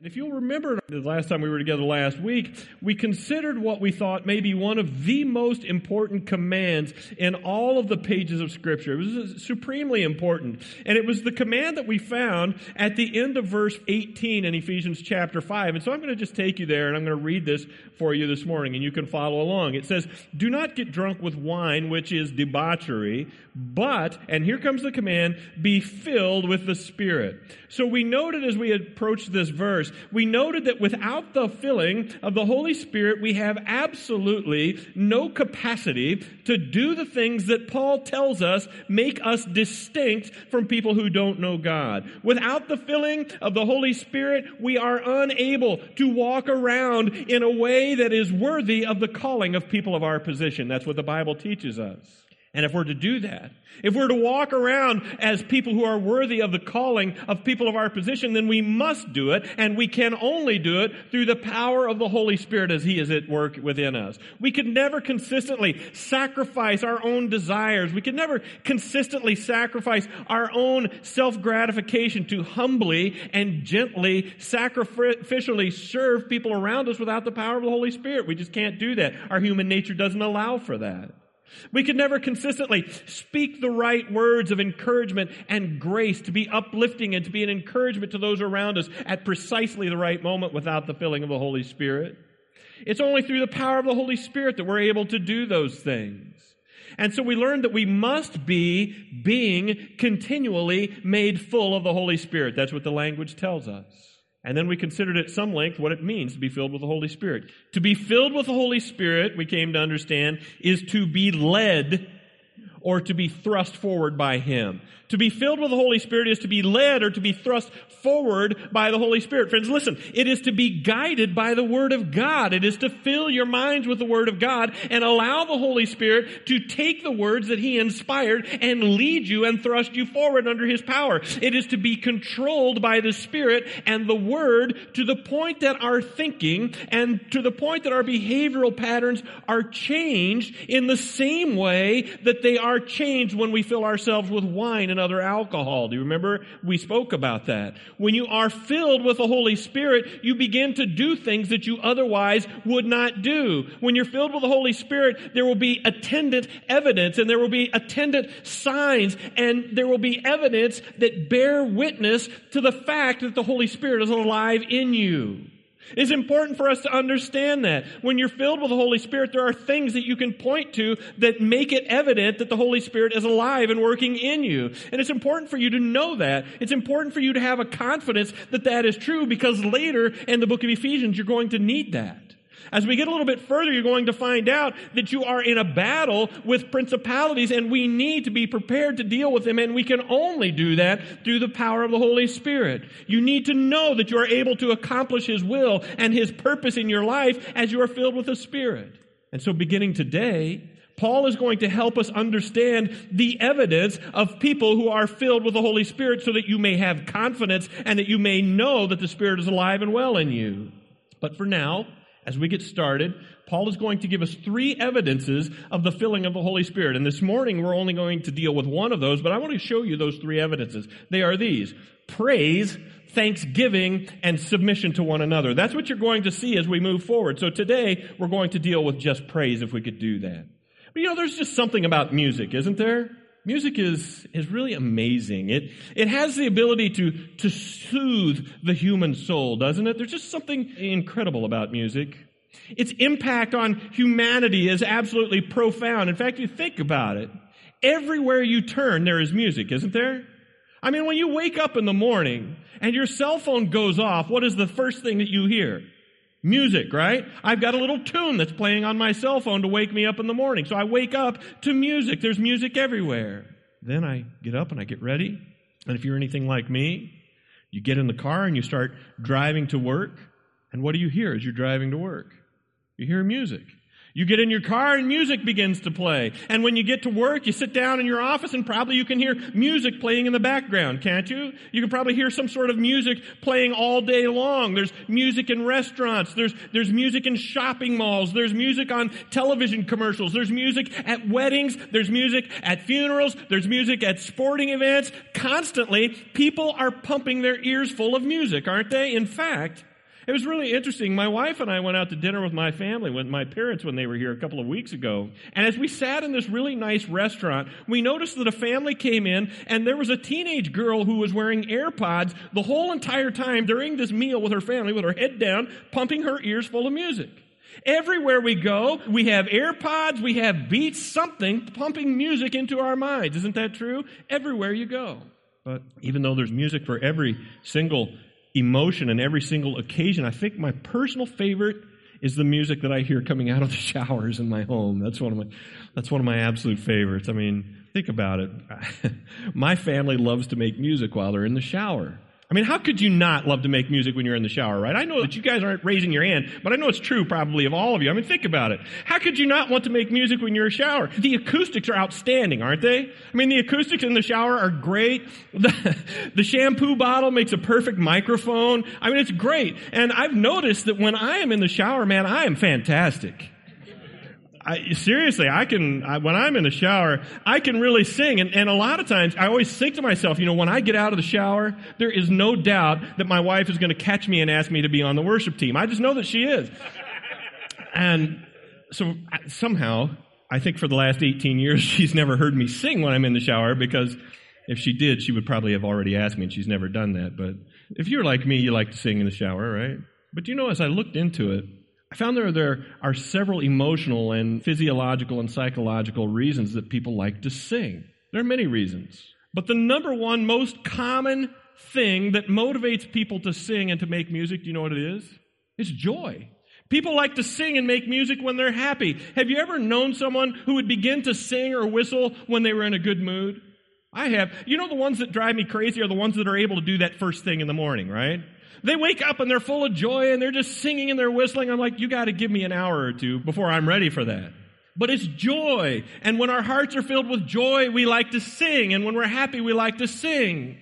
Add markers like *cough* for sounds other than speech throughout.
If you'll remember the last time we were together last week, we considered what we thought may be one of the most important commands in all of the pages of Scripture. It was supremely important. And it was the command that we found at the end of verse 18 in Ephesians chapter 5. And so I'm going to just take you there and I'm going to read this for you this morning and you can follow along. It says, Do not get drunk with wine, which is debauchery, but, and here comes the command, be filled with the Spirit. So we noted as we approached this verse, we noted that without the filling of the Holy Spirit, we have absolutely no capacity to do the things that Paul tells us make us distinct from people who don't know God. Without the filling of the Holy Spirit, we are unable to walk around in a way that is worthy of the calling of people of our position. That's what the Bible teaches us. And if we're to do that, if we're to walk around as people who are worthy of the calling of people of our position, then we must do it, and we can only do it through the power of the Holy Spirit as He is at work within us. We could never consistently sacrifice our own desires. We could never consistently sacrifice our own self-gratification to humbly and gently, sacrificially serve people around us without the power of the Holy Spirit. We just can't do that. Our human nature doesn't allow for that. We can never consistently speak the right words of encouragement and grace to be uplifting and to be an encouragement to those around us at precisely the right moment without the filling of the Holy Spirit. It's only through the power of the Holy Spirit that we're able to do those things. And so we learned that we must be being continually made full of the Holy Spirit. That's what the language tells us. And then we considered at some length what it means to be filled with the Holy Spirit. To be filled with the Holy Spirit, we came to understand, is to be led or to be thrust forward by Him. To be filled with the Holy Spirit is to be led or to be thrust forward by the Holy Spirit. Friends, listen, it is to be guided by the Word of God. It is to fill your minds with the Word of God and allow the Holy Spirit to take the words that He inspired and lead you and thrust you forward under His power. It is to be controlled by the Spirit and the Word to the point that our thinking and to the point that our behavioral patterns are changed in the same way that they are changed when we fill ourselves with wine and and other alcohol. Do you remember? We spoke about that. When you are filled with the Holy Spirit, you begin to do things that you otherwise would not do. When you're filled with the Holy Spirit, there will be attendant evidence and there will be attendant signs and there will be evidence that bear witness to the fact that the Holy Spirit is alive in you. It's important for us to understand that. When you're filled with the Holy Spirit, there are things that you can point to that make it evident that the Holy Spirit is alive and working in you. And it's important for you to know that. It's important for you to have a confidence that that is true because later in the book of Ephesians, you're going to need that. As we get a little bit further, you're going to find out that you are in a battle with principalities and we need to be prepared to deal with them and we can only do that through the power of the Holy Spirit. You need to know that you are able to accomplish His will and His purpose in your life as you are filled with the Spirit. And so beginning today, Paul is going to help us understand the evidence of people who are filled with the Holy Spirit so that you may have confidence and that you may know that the Spirit is alive and well in you. But for now, as we get started, Paul is going to give us three evidences of the filling of the Holy Spirit. And this morning we're only going to deal with one of those, but I want to show you those three evidences. They are these. Praise, thanksgiving, and submission to one another. That's what you're going to see as we move forward. So today we're going to deal with just praise if we could do that. But you know, there's just something about music, isn't there? Music is, is really amazing. It, it has the ability to, to soothe the human soul, doesn't it? There's just something incredible about music. Its impact on humanity is absolutely profound. In fact, you think about it. Everywhere you turn, there is music, isn't there? I mean, when you wake up in the morning and your cell phone goes off, what is the first thing that you hear? Music, right? I've got a little tune that's playing on my cell phone to wake me up in the morning. So I wake up to music. There's music everywhere. Then I get up and I get ready. And if you're anything like me, you get in the car and you start driving to work. And what do you hear as you're driving to work? You hear music. You get in your car and music begins to play. And when you get to work, you sit down in your office and probably you can hear music playing in the background, can't you? You can probably hear some sort of music playing all day long. There's music in restaurants. There's, there's music in shopping malls. There's music on television commercials. There's music at weddings. There's music at funerals. There's music at sporting events. Constantly, people are pumping their ears full of music, aren't they? In fact, It was really interesting. My wife and I went out to dinner with my family, with my parents when they were here a couple of weeks ago. And as we sat in this really nice restaurant, we noticed that a family came in and there was a teenage girl who was wearing AirPods the whole entire time during this meal with her family with her head down, pumping her ears full of music. Everywhere we go, we have AirPods, we have Beats, something pumping music into our minds. Isn't that true? Everywhere you go. But even though there's music for every single emotion and every single occasion, I think my personal favorite is the music that I hear coming out of the *laughs* showers in my home. That's one of my, that's one of my absolute favorites. I mean, think about it. *laughs* my family loves to make music while they're in the shower. I mean, how could you not love to make music when you're in the shower, right? I know that you guys aren't raising your hand, but I know it's true probably of all of you. I mean, think about it. How could you not want to make music when you're in a shower? The acoustics are outstanding, aren't they? I mean, the acoustics in the shower are great. *laughs* The, the shampoo bottle makes a perfect microphone. I mean, it's great. And I've noticed that when I am in the shower, man, I am fantastic. I, seriously, I can, I, when I'm in the shower, I can really sing. And, and a lot of times, I always think to myself, you know, when I get out of the shower, there is no doubt that my wife is going to catch me and ask me to be on the worship team. I just know that she is. and so somehow, I think for the last 18 years, *laughs* she's never heard me sing when I'm in the shower because if she did, she would probably have already asked me, and she's never done that. But if you're like me, you like to sing in the shower, right? But you know, as I looked into it, I found there, there are several emotional and physiological and psychological reasons that people like to sing. There are many reasons. But the number one most common thing that motivates people to sing and to make music, do you know what it is? It's joy. People like to sing and make music when they're happy. Have you ever known someone who would begin to sing or whistle when they were in a good mood? I have. You know the ones that drive me crazy are the ones that are able to do that first thing in the morning, right? They wake up and they're full of joy and they're just singing and they're whistling. I'm like, you got to give me an hour or two before I'm ready for that. But it's joy. And when our hearts are filled with joy, we like to sing. And when we're happy, we like to sing.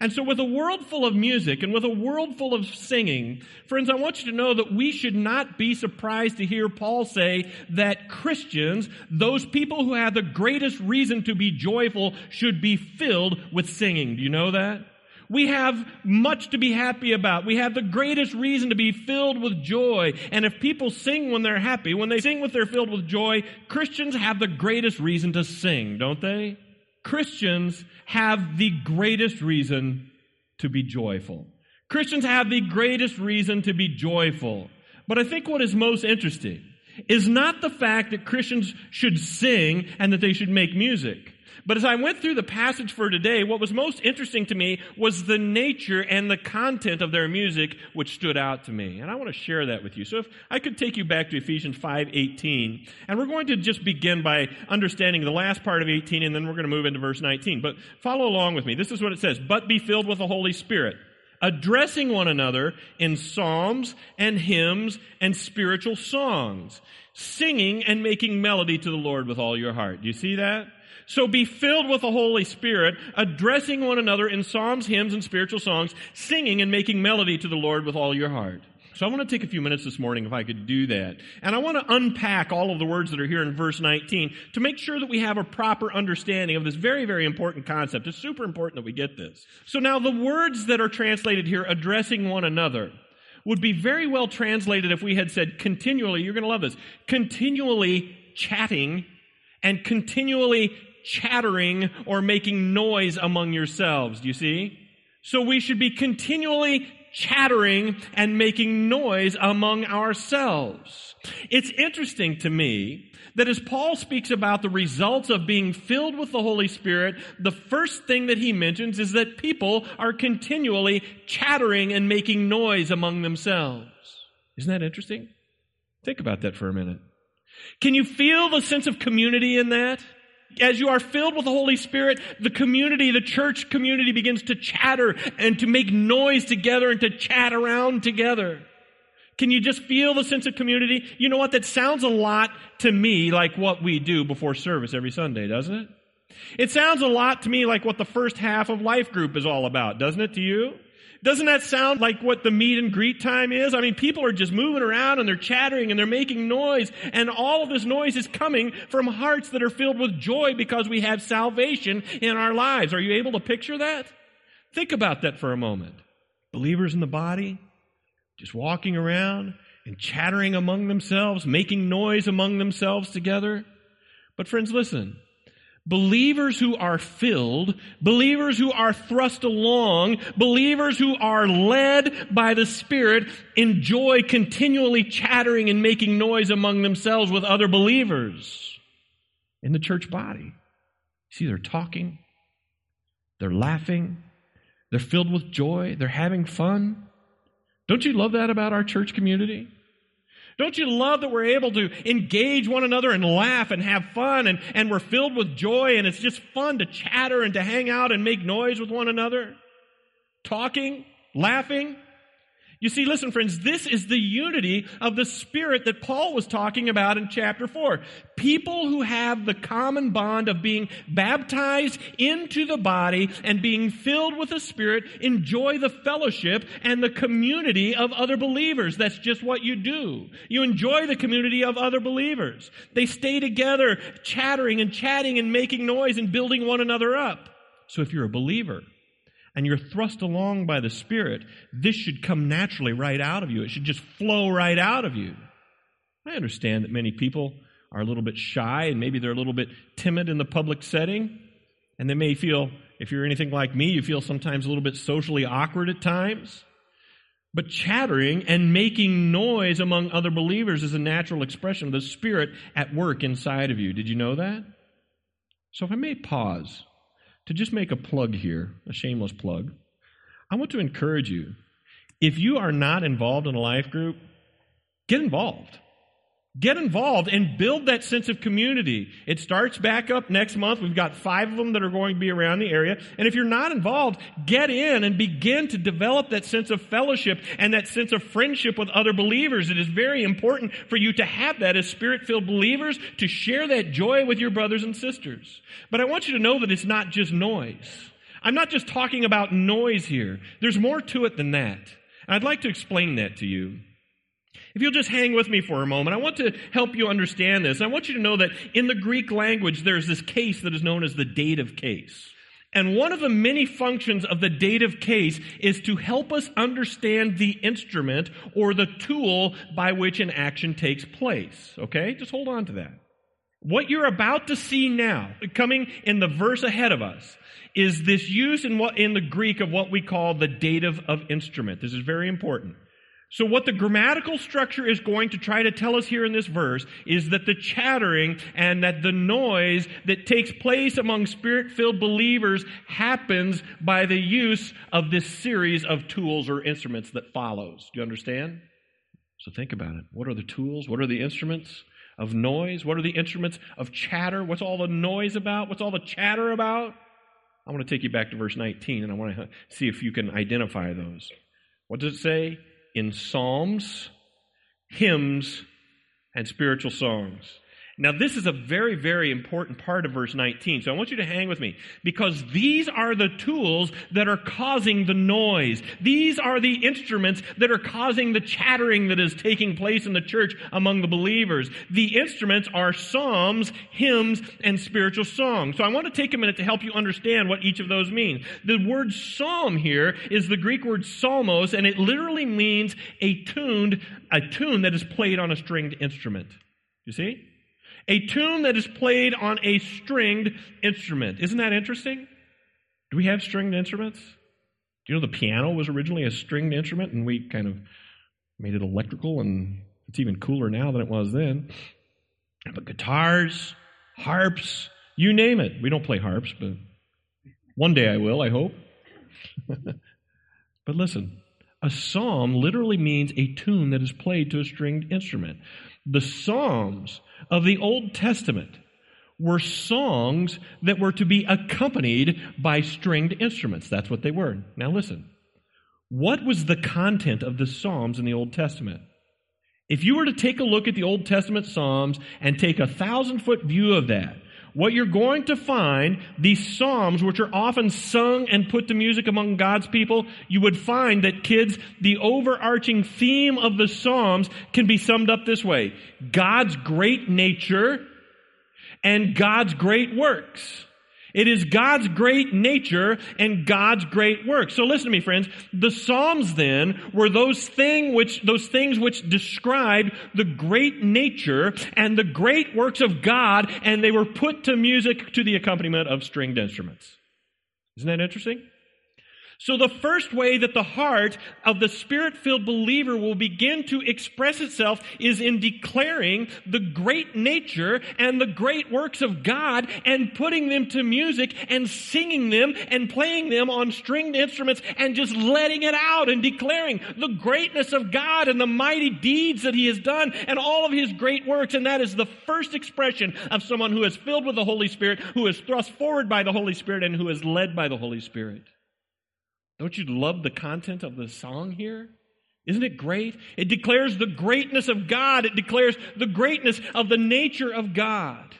And so with a world full of music and with a world full of singing, friends, I want you to know that we should not be surprised to hear Paul say that Christians, those people who have the greatest reason to be joyful, should be filled with singing. Do you know that? We have much to be happy about. We have the greatest reason to be filled with joy. And if people sing when they're happy, when they sing when they're filled with joy, Christians have the greatest reason to sing, don't they? Christians have the greatest reason to be joyful. Christians have the greatest reason to be joyful. But I think what is most interesting is not the fact that Christians should sing and that they should make music. But as I went through the passage for today, what was most interesting to me was the nature and the content of their music which stood out to me. And I want to share that with you. So if I could take you back to Ephesians 5:18, and we're going to just begin by understanding the last part of 18 and then we're going to move into verse 19. But follow along with me. This is what it says, "But be filled with the Holy Spirit." addressing one another in psalms and hymns and spiritual songs, singing and making melody to the Lord with all your heart. Do you see that? So be filled with the Holy Spirit, addressing one another in psalms, hymns, and spiritual songs, singing and making melody to the Lord with all your heart. So I want to take a few minutes this morning if I could do that. And I want to unpack all of the words that are here in verse 19 to make sure that we have a proper understanding of this very, very important concept. It's super important that we get this. So now the words that are translated here, addressing one another, would be very well translated if we had said continually, you're going to love this, continually chatting and continually chattering or making noise among yourselves. Do you see? So we should be continually chattering and making noise among ourselves. It's interesting to me that as Paul speaks about the results of being filled with the Holy Spirit, the first thing that he mentions is that people are continually chattering and making noise among themselves. Isn't that interesting? Think about that for a minute. Can you feel the sense of community in that? As you are filled with the Holy Spirit, the community, the church community begins to chatter and to make noise together and to chat around together. Can you just feel the sense of community? You know what? That sounds a lot to me like what we do before service every Sunday, doesn't it? It sounds a lot to me like what the first half of life group is all about, doesn't it to you? Doesn't that sound like what the meet and greet time is? I mean, people are just moving around and they're chattering and they're making noise, and all of this noise is coming from hearts that are filled with joy because we have salvation in our lives. Are you able to picture that? Think about that for a moment. Believers in the body, just walking around and chattering among themselves, making noise among themselves together. But friends, listen. Believers who are filled, believers who are thrust along, believers who are led by the Spirit enjoy continually chattering and making noise among themselves with other believers in the church body. See, they're talking, they're laughing, they're filled with joy, they're having fun. Don't you love that about our church community? Don't you love that we're able to engage one another and laugh and have fun and, and we're filled with joy and it's just fun to chatter and to hang out and make noise with one another? Talking, laughing, you see, listen, friends, this is the unity of the Spirit that Paul was talking about in chapter 4. People who have the common bond of being baptized into the body and being filled with the Spirit enjoy the fellowship and the community of other believers. That's just what you do. You enjoy the community of other believers. They stay together, chattering and chatting and making noise and building one another up. So if you're a believer, and you're thrust along by the Spirit, this should come naturally right out of you. It should just flow right out of you. I understand that many people are a little bit shy and maybe they're a little bit timid in the public setting. And they may feel, if you're anything like me, you feel sometimes a little bit socially awkward at times. But chattering and making noise among other believers is a natural expression of the Spirit at work inside of you. Did you know that? So if I may pause to just make a plug here, a shameless plug, I want to encourage you. If you are not involved in a life group, get involved. Get involved and build that sense of community. It starts back up next month. We've got five of them that are going to be around the area. And if you're not involved, get in and begin to develop that sense of fellowship and that sense of friendship with other believers. It is very important for you to have that as spirit filled believers to share that joy with your brothers and sisters. But I want you to know that it's not just noise. I'm not just talking about noise here. There's more to it than that. And I'd like to explain that to you. If you'll just hang with me for a moment, I want to help you understand this. I want you to know that in the Greek language, there's this case that is known as the dative case. And one of the many functions of the dative case is to help us understand the instrument or the tool by which an action takes place. Okay? Just hold on to that. What you're about to see now, coming in the verse ahead of us, is this use in what in the Greek of what we call the dative of instrument. This is very important. So, what the grammatical structure is going to try to tell us here in this verse is that the chattering and that the noise that takes place among spirit filled believers happens by the use of this series of tools or instruments that follows. Do you understand? So, think about it. What are the tools? What are the instruments of noise? What are the instruments of chatter? What's all the noise about? What's all the chatter about? I want to take you back to verse 19 and I want to see if you can identify those. What does it say? In psalms, hymns, and spiritual songs. Now, this is a very, very important part of verse 19. So I want you to hang with me because these are the tools that are causing the noise. These are the instruments that are causing the chattering that is taking place in the church among the believers. The instruments are psalms, hymns, and spiritual songs. So I want to take a minute to help you understand what each of those means. The word psalm here is the Greek word psalmos, and it literally means a tuned, a tune that is played on a stringed instrument. You see? A tune that is played on a stringed instrument. Isn't that interesting? Do we have stringed instruments? Do you know the piano was originally a stringed instrument and we kind of made it electrical and it's even cooler now than it was then. But guitars, harps, you name it. We don't play harps, but one day I will, I hope. *laughs* but listen, a psalm literally means a tune that is played to a stringed instrument. The Psalms of the Old Testament were songs that were to be accompanied by stringed instruments. That's what they were. Now listen. What was the content of the Psalms in the Old Testament? If you were to take a look at the Old Testament Psalms and take a thousand foot view of that, what you're going to find, these Psalms, which are often sung and put to music among God's people, you would find that kids, the overarching theme of the Psalms can be summed up this way. God's great nature and God's great works. It is God's great nature and God's great work. So listen to me, friends. The Psalms then were those thing which, those things which described the great nature and the great works of God, and they were put to music to the accompaniment of stringed instruments. Isn't that interesting? So the first way that the heart of the spirit-filled believer will begin to express itself is in declaring the great nature and the great works of God and putting them to music and singing them and playing them on stringed instruments and just letting it out and declaring the greatness of God and the mighty deeds that he has done and all of his great works. And that is the first expression of someone who is filled with the Holy Spirit, who is thrust forward by the Holy Spirit and who is led by the Holy Spirit. Don't you love the content of the song here? Isn't it great? It declares the greatness of God. It declares the greatness of the nature of God.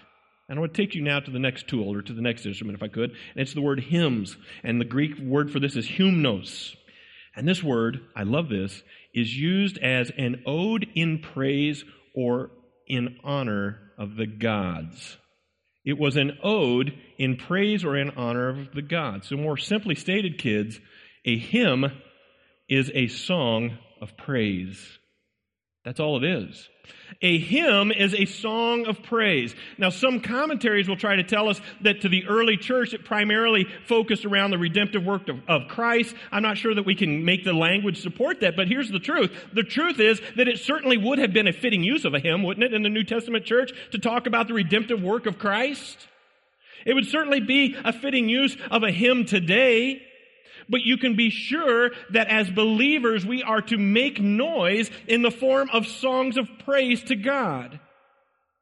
And I to take you now to the next tool or to the next instrument, if I could. And it's the word hymns. And the Greek word for this is hymnos. And this word, I love this, is used as an ode in praise or in honor of the gods. It was an ode in praise or in honor of the gods. So, more simply stated, kids, a hymn is a song of praise. That's all it is. A hymn is a song of praise. Now, some commentaries will try to tell us that to the early church, it primarily focused around the redemptive work of, of, Christ. I'm not sure that we can make the language support that, but here's the truth. The truth is that it certainly would have been a fitting use of a hymn, wouldn't it, in the New Testament church to talk about the redemptive work of Christ? It would certainly be a fitting use of a hymn today. But you can be sure that as believers, we are to make noise in the form of songs of praise to God.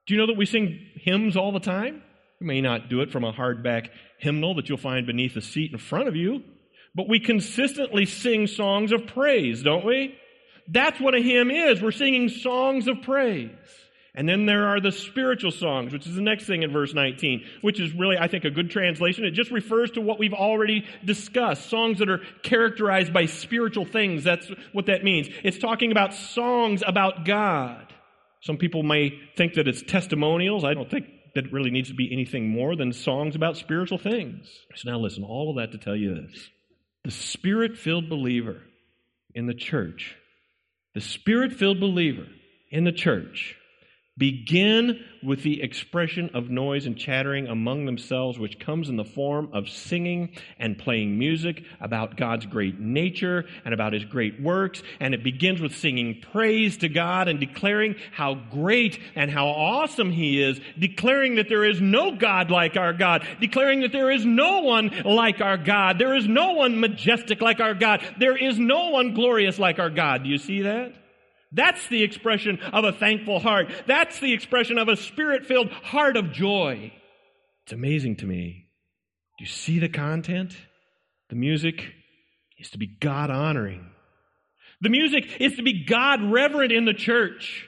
Do you know that we sing hymns all the time? You may not do it from a hardback hymnal that you'll find beneath the seat in front of you, but we consistently sing songs of praise, don't we? That's what a hymn is. We're singing songs of praise. And then there are the spiritual songs, which is the next thing in verse 19, which is really, I think, a good translation. It just refers to what we've already discussed. Songs that are characterized by spiritual things. That's what that means. It's talking about songs about God. Some people may think that it's testimonials. I don't think that really needs to be anything more than songs about spiritual things. So now listen, all of that to tell you this. The spirit filled believer in the church, the spirit filled believer in the church begin with the expression of noise and chattering among themselves, which comes in the form of singing and playing music about God's great nature and about His great works. And it begins with singing praise to God and declaring how great and how awesome He is, declaring that there is no God like our God, declaring that there is no one like our God, there is no one majestic like our God, there is no one glorious like our God. Do you see that? That's the expression of a thankful heart. That's the expression of a spirit filled heart of joy. It's amazing to me. Do you see the content? The music is to be God honoring. The music is to be God reverent in the church.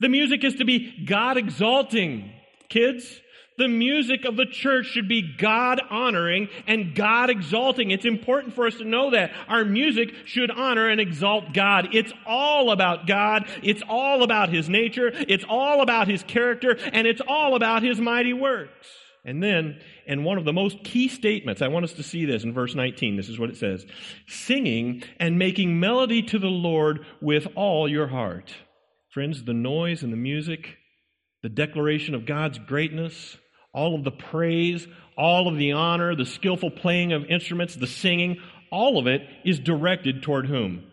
The music is to be God exalting. Kids, the music of the church should be God honoring and God exalting. It's important for us to know that. Our music should honor and exalt God. It's all about God. It's all about His nature. It's all about His character and it's all about His mighty works. And then, in one of the most key statements, I want us to see this in verse 19. This is what it says Singing and making melody to the Lord with all your heart. Friends, the noise and the music, the declaration of God's greatness, all of the praise, all of the honor, the skillful playing of instruments, the singing, all of it is directed toward whom?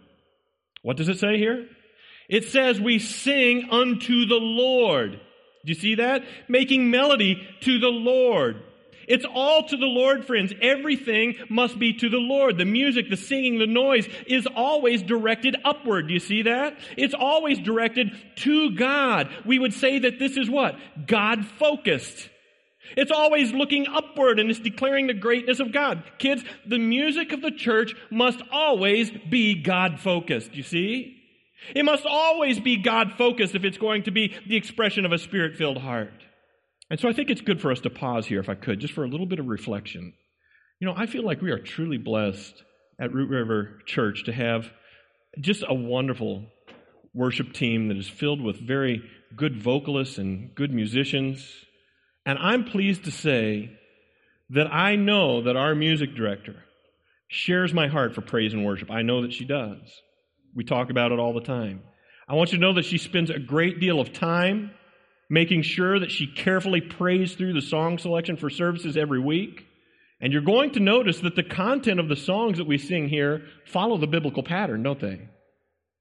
What does it say here? It says we sing unto the Lord. Do you see that? Making melody to the Lord. It's all to the Lord, friends. Everything must be to the Lord. The music, the singing, the noise is always directed upward. Do you see that? It's always directed to God. We would say that this is what? God focused. It's always looking upward and it's declaring the greatness of God. Kids, the music of the church must always be God focused. You see? It must always be God focused if it's going to be the expression of a spirit filled heart. And so I think it's good for us to pause here, if I could, just for a little bit of reflection. You know, I feel like we are truly blessed at Root River Church to have just a wonderful worship team that is filled with very good vocalists and good musicians and I'm pleased to say that I know that our music director shares my heart for praise and worship. I know that she does. We talk about it all the time. I want you to know that she spends a great deal of time making sure that she carefully prays through the song selection for services every week. And you're going to notice that the content of the songs that we sing here follow the biblical pattern, don't they?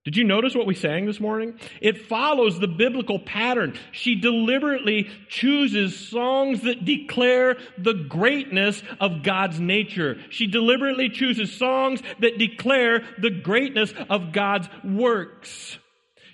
Did you notice what we sang this morning? It follows the biblical pattern. She deliberately chooses songs that declare the greatness of God's nature. She deliberately chooses songs that declare the greatness of God's works.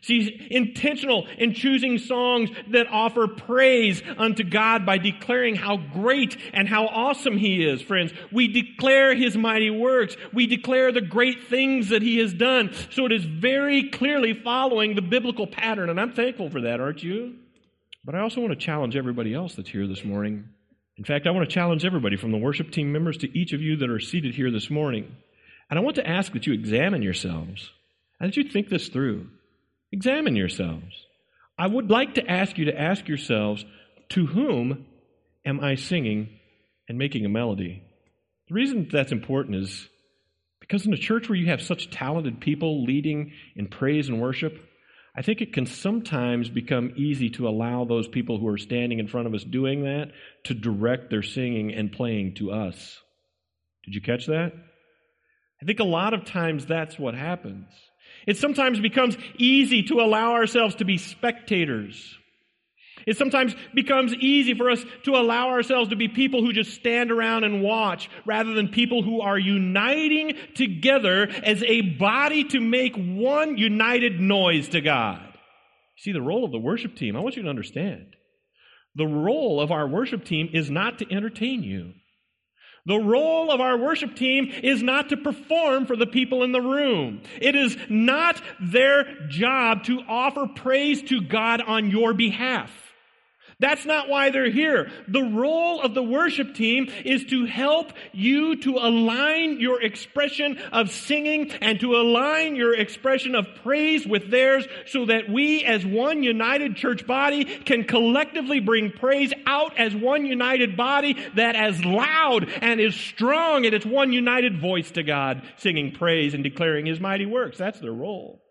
She's intentional in choosing songs that offer praise unto God by declaring how great and how awesome He is, friends. We declare His mighty works. We declare the great things that He has done. So it is very clearly following the biblical pattern, and I'm thankful for that, aren't you? But I also want to challenge everybody else that's here this morning. In fact, I want to challenge everybody from the worship team members to each of you that are seated here this morning. And I want to ask that you examine yourselves and that you think this through. Examine yourselves. I would like to ask you to ask yourselves, to whom am I singing and making a melody? The reason that's important is because in a church where you have such talented people leading in praise and worship, I think it can sometimes become easy to allow those people who are standing in front of us doing that to direct their singing and playing to us. Did you catch that? I think a lot of times that's what happens. It sometimes becomes easy to allow ourselves to be spectators. It sometimes becomes easy for us to allow ourselves to be people who just stand around and watch rather than people who are uniting together as a body to make one united noise to God. See, the role of the worship team, I want you to understand. The role of our worship team is not to entertain you. The role of our worship team is not to perform for the people in the room. It is not their job to offer praise to God on your behalf. That's not why they're here. The role of the worship team is to help you to align your expression of singing and to align your expression of praise with theirs so that we as one united church body can collectively bring praise out as one united body that is loud and is strong and its one united voice to God, singing praise and declaring his mighty works. That's their role.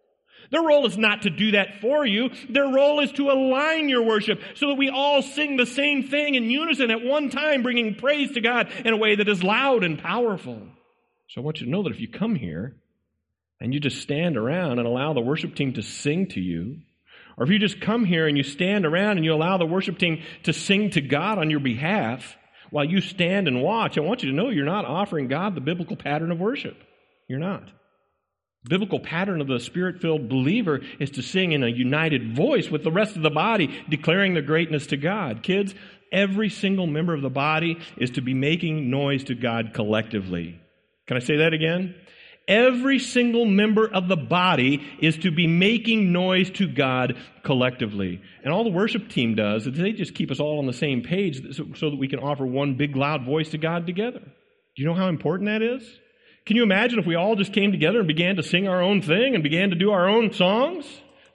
Their role is not to do that for you. Their role is to align your worship so that we all sing the same thing in unison at one time, bringing praise to God in a way that is loud and powerful. So I want you to know that if you come here and you just stand around and allow the worship team to sing to you, or if you just come here and you stand around and you allow the worship team to sing to God on your behalf while you stand and watch, I want you to know you're not offering God the biblical pattern of worship. You're not biblical pattern of the spirit filled believer is to sing in a united voice with the rest of the body, declaring the greatness to God. Kids, every single member of the body is to be making noise to God collectively. Can I say that again? Every single member of the body is to be making noise to God collectively. And all the worship team does is they just keep us all on the same page so, that we can offer one big loud voice to God together. Do you know how important that is? Can you imagine if we all just came together and began to sing our own thing and began to do our own songs?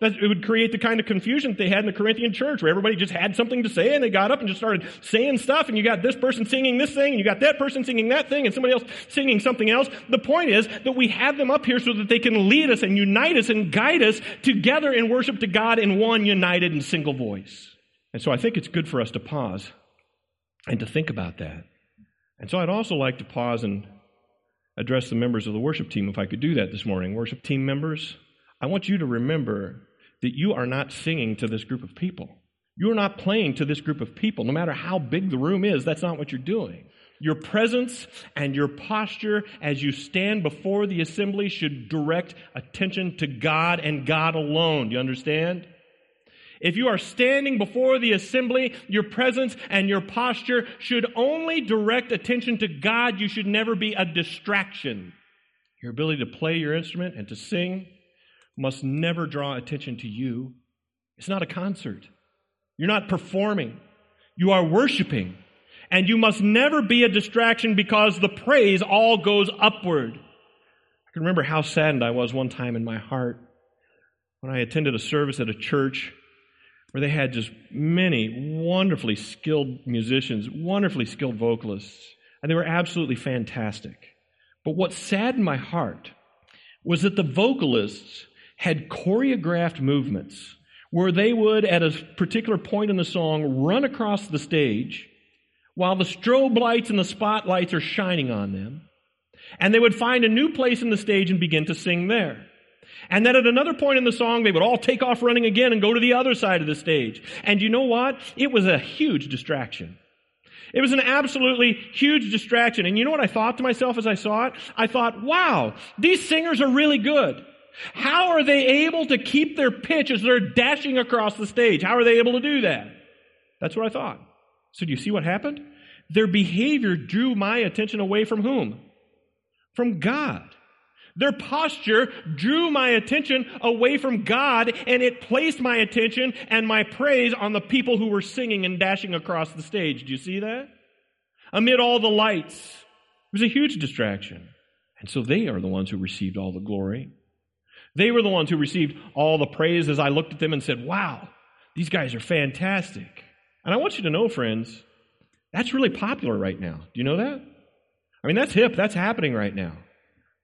That it would create the kind of confusion that they had in the Corinthian church where everybody just had something to say and they got up and just started saying stuff and you got this person singing this thing and you got that person singing that thing and somebody else singing something else. The point is that we have them up here so that they can lead us and unite us and guide us together in worship to God in one united and single voice. And so I think it's good for us to pause and to think about that. And so I'd also like to pause and address the members of the worship team if I could do that this morning. Worship team members, I want you to remember that you are not singing to this group of people. You're not playing to this group of people. No matter how big the room is, that's not what you're doing. Your presence and your posture as you stand before the assembly should direct attention to God and God alone. Do you understand? If you are standing before the assembly, your presence and your posture should only direct attention to God. You should never be a distraction. Your ability to play your instrument and to sing must never draw attention to you. It's not a concert. You're not performing. You are worshiping. And you must never be a distraction because the praise all goes upward. I can remember how saddened I was one time in my heart when I attended a service at a church where they had just many wonderfully skilled musicians, wonderfully skilled vocalists. and they were absolutely fantastic. But what saddened my heart was that the vocalists had choreographed movements where they would, at a particular point in the song, run across the stage while the strobe lights and the spotlights are shining on them. And they would find a new place in the stage and begin to sing there. And then at another point in the song, they would all take off running again and go to the other side of the stage. And you know what? It was a huge distraction. It was an absolutely huge distraction. And you know what I thought to myself as I saw it? I thought, wow, these singers are really good. How are they able to keep their pitch as they're dashing across the stage? How are they able to do that? That's what I thought. So do you see what happened? Their behavior drew my attention away from whom? From God. Their posture drew my attention away from God and it placed my attention and my praise on the people who were singing and dashing across the stage. Do you see that? Amid all the lights, it was a huge distraction. And so they are the ones who received all the glory. They were the ones who received all the praise as I looked at them and said, wow, these guys are fantastic. And I want you to know, friends, that's really popular right now. Do you know that? I mean, that's hip. That's happening right now.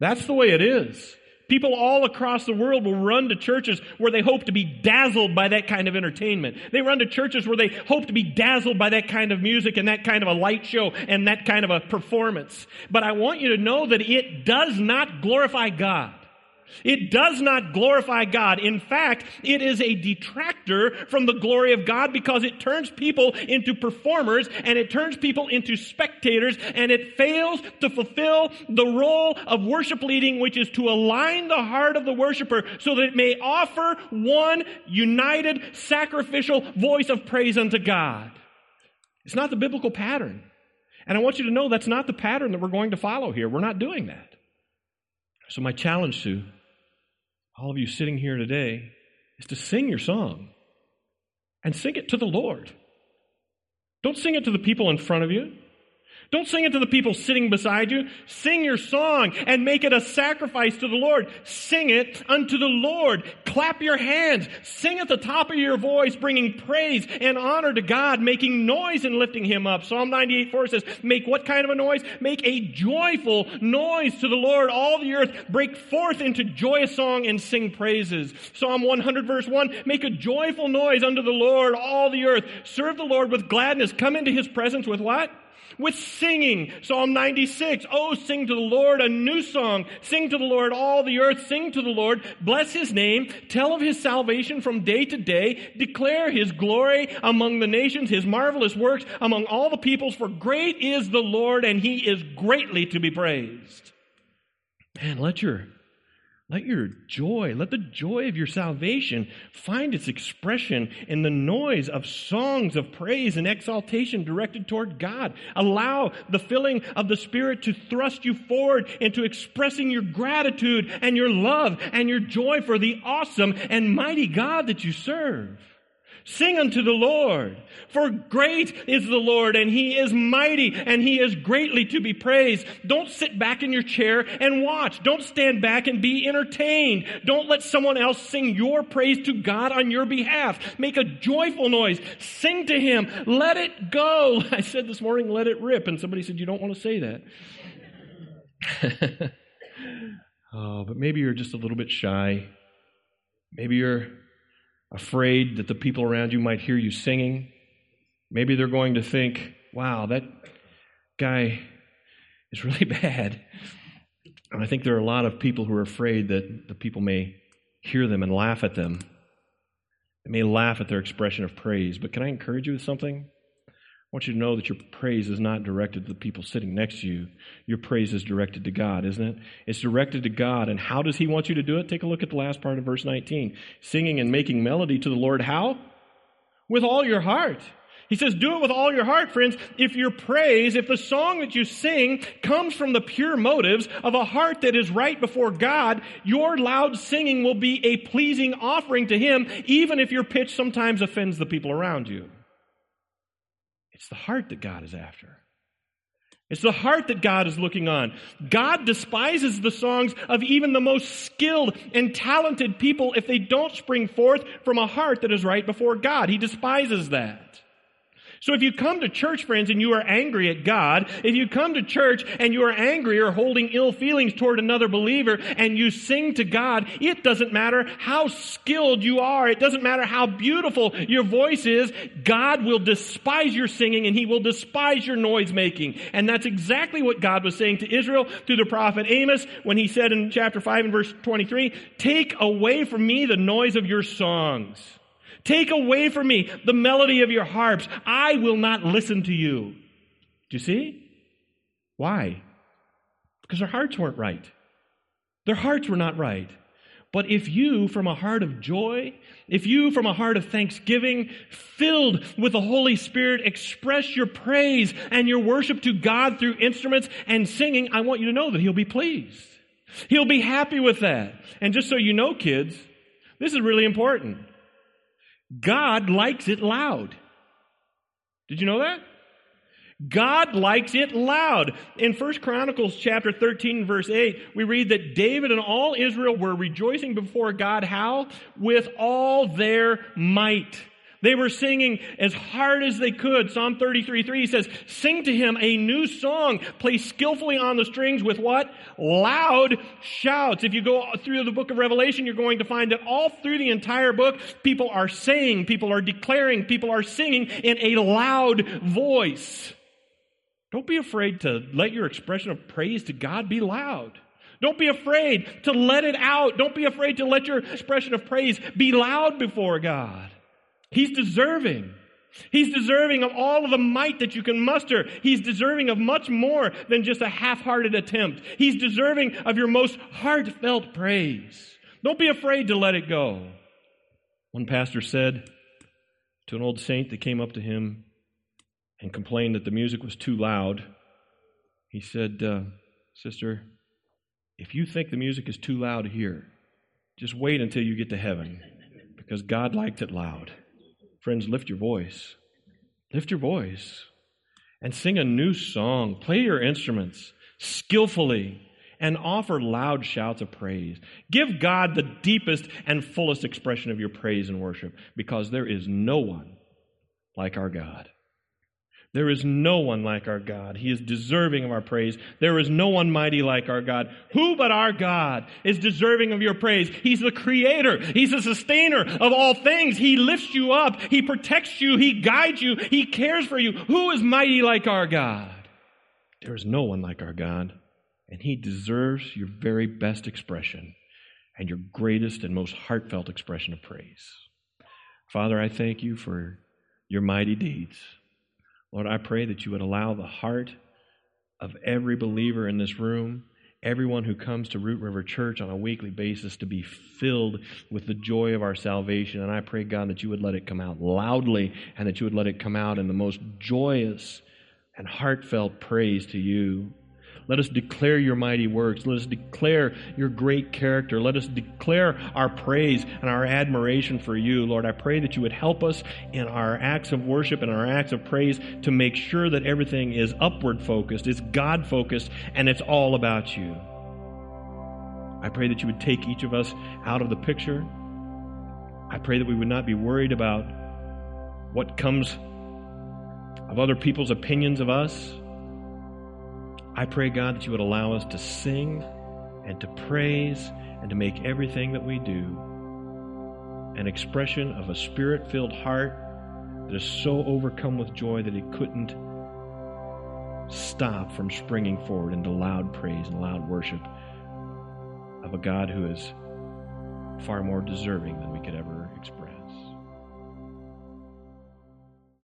That's the way it is. People all across the world will run to churches where they hope to be dazzled by that kind of entertainment. They run to churches where they hope to be dazzled by that kind of music and that kind of a light show and that kind of a performance. But I want you to know that it does not glorify God. It does not glorify God. In fact, it is a detractor from the glory of God because it turns people into performers and it turns people into spectators and it fails to fulfill the role of worship leading, which is to align the heart of the worshiper so that it may offer one united sacrificial voice of praise unto God. It's not the biblical pattern. And I want you to know that's not the pattern that we're going to follow here. We're not doing that. So, my challenge to all of you sitting here today is to sing your song and sing it to the Lord. Don't sing it to the people in front of you. Don't sing it to the people sitting beside you. Sing your song and make it a sacrifice to the Lord. Sing it unto the Lord. Clap your hands. Sing at the top of your voice, bringing praise and honor to God, making noise and lifting Him up. Psalm 98 4 says, Make what kind of a noise? Make a joyful noise to the Lord. All the earth break forth into joyous song and sing praises. Psalm 100 verse 1, Make a joyful noise unto the Lord, all the earth. Serve the Lord with gladness. Come into His presence with what? With singing. Psalm 96. Oh, sing to the Lord a new song. Sing to the Lord all the earth. Sing to the Lord. Bless his name. Tell of his salvation from day to day. Declare his glory among the nations, his marvelous works among all the peoples. For great is the Lord and he is greatly to be praised. Man, let your let your joy, let the joy of your salvation find its expression in the noise of songs of praise and exaltation directed toward God. Allow the filling of the Spirit to thrust you forward into expressing your gratitude and your love and your joy for the awesome and mighty God that you serve. Sing unto the Lord, for great is the Lord, and he is mighty, and he is greatly to be praised. Don't sit back in your chair and watch. Don't stand back and be entertained. Don't let someone else sing your praise to God on your behalf. Make a joyful noise. Sing to him. Let it go. *laughs* I said this morning, let it rip, and somebody said, You don't want to say that. *laughs* oh, but maybe you're just a little bit shy. Maybe you're afraid that the people around you might hear you singing. Maybe they're going to think, wow, that guy is really *laughs* bad. And I think there are a lot of people who are afraid that the people may hear them and laugh at them. They may laugh at their expression of praise. But can I encourage you with something? Want you to know that your praise is not directed to the people sitting next to you. Your praise is directed to God, isn't it? It's directed to God. And how does He want you to do it? Take a look at the last part of verse 19. Singing and making melody to the Lord. How? With all your heart. He says, do it with all your heart, friends. If your praise, if the song that you sing comes from the pure motives of a heart that is right before God, your loud singing will be a pleasing offering to Him, even if your pitch sometimes offends the people around you. It's the heart that God is after. It's the heart that God is looking on. God despises the songs of even the most skilled and talented people if they don't spring forth from a heart that is right before God. He despises that. So if you come to church, friends, and you are angry at God, if you come to church and you are angry or holding ill feelings toward another believer and you sing to God, it doesn't matter how skilled you are. It doesn't matter how beautiful your voice is. God will despise your singing and he will despise your noise making. And that's exactly what God was saying to Israel through the prophet Amos when he said in chapter 5 and verse 23, take away from me the noise of your songs. Take away from me the melody of your harps. I will not listen to you. Do you see? Why? Because their hearts weren't right. Their hearts were not right. But if you, from a heart of joy, if you, from a heart of thanksgiving, filled with the Holy Spirit, express your praise and your worship to God through instruments and singing, I want you to know that He'll be pleased. He'll be happy with that. And just so you know, kids, this is really important. God likes it loud. Did you know that? God likes it loud. In 1 Chronicles chapter 13 verse 8, we read that David and all Israel were rejoicing before God how? With all their might. They were singing as hard as they could. Psalm 33 3 says, Sing to him a new song, play skillfully on the strings with what? Loud shouts. If you go through the book of Revelation, you're going to find that all through the entire book, people are saying, people are declaring, people are singing in a loud voice. Don't be afraid to let your expression of praise to God be loud. Don't be afraid to let it out. Don't be afraid to let your expression of praise be loud before God. He's deserving. He's deserving of all of the might that you can muster. He's deserving of much more than just a half hearted attempt. He's deserving of your most heartfelt praise. Don't be afraid to let it go. One pastor said to an old saint that came up to him and complained that the music was too loud, he said, uh, Sister, if you think the music is too loud here, just wait until you get to heaven because God liked it loud. Friends, lift your voice. Lift your voice and sing a new song. Play your instruments skillfully and offer loud shouts of praise. Give God the deepest and fullest expression of your praise and worship because there is no one like our God. There is no one like our God. He is deserving of our praise. There is no one mighty like our God. Who but our God is deserving of your praise? He's the creator. He's the sustainer of all things. He lifts you up. He protects you. He guides you. He cares for you. Who is mighty like our God? There is no one like our God. And he deserves your very best expression and your greatest and most heartfelt expression of praise. Father, I thank you for your mighty deeds. Lord, I pray that you would allow the heart of every believer in this room, everyone who comes to Root River Church on a weekly basis, to be filled with the joy of our salvation. And I pray, God, that you would let it come out loudly and that you would let it come out in the most joyous and heartfelt praise to you. Let us declare your mighty works. Let us declare your great character. Let us declare our praise and our admiration for you. Lord, I pray that you would help us in our acts of worship and our acts of praise to make sure that everything is upward focused, it's God focused, and it's all about you. I pray that you would take each of us out of the picture. I pray that we would not be worried about what comes of other people's opinions of us. I pray, God, that you would allow us to sing and to praise and to make everything that we do an expression of a spirit filled heart that is so overcome with joy that it couldn't stop from springing forward into loud praise and loud worship of a God who is far more deserving than we could ever.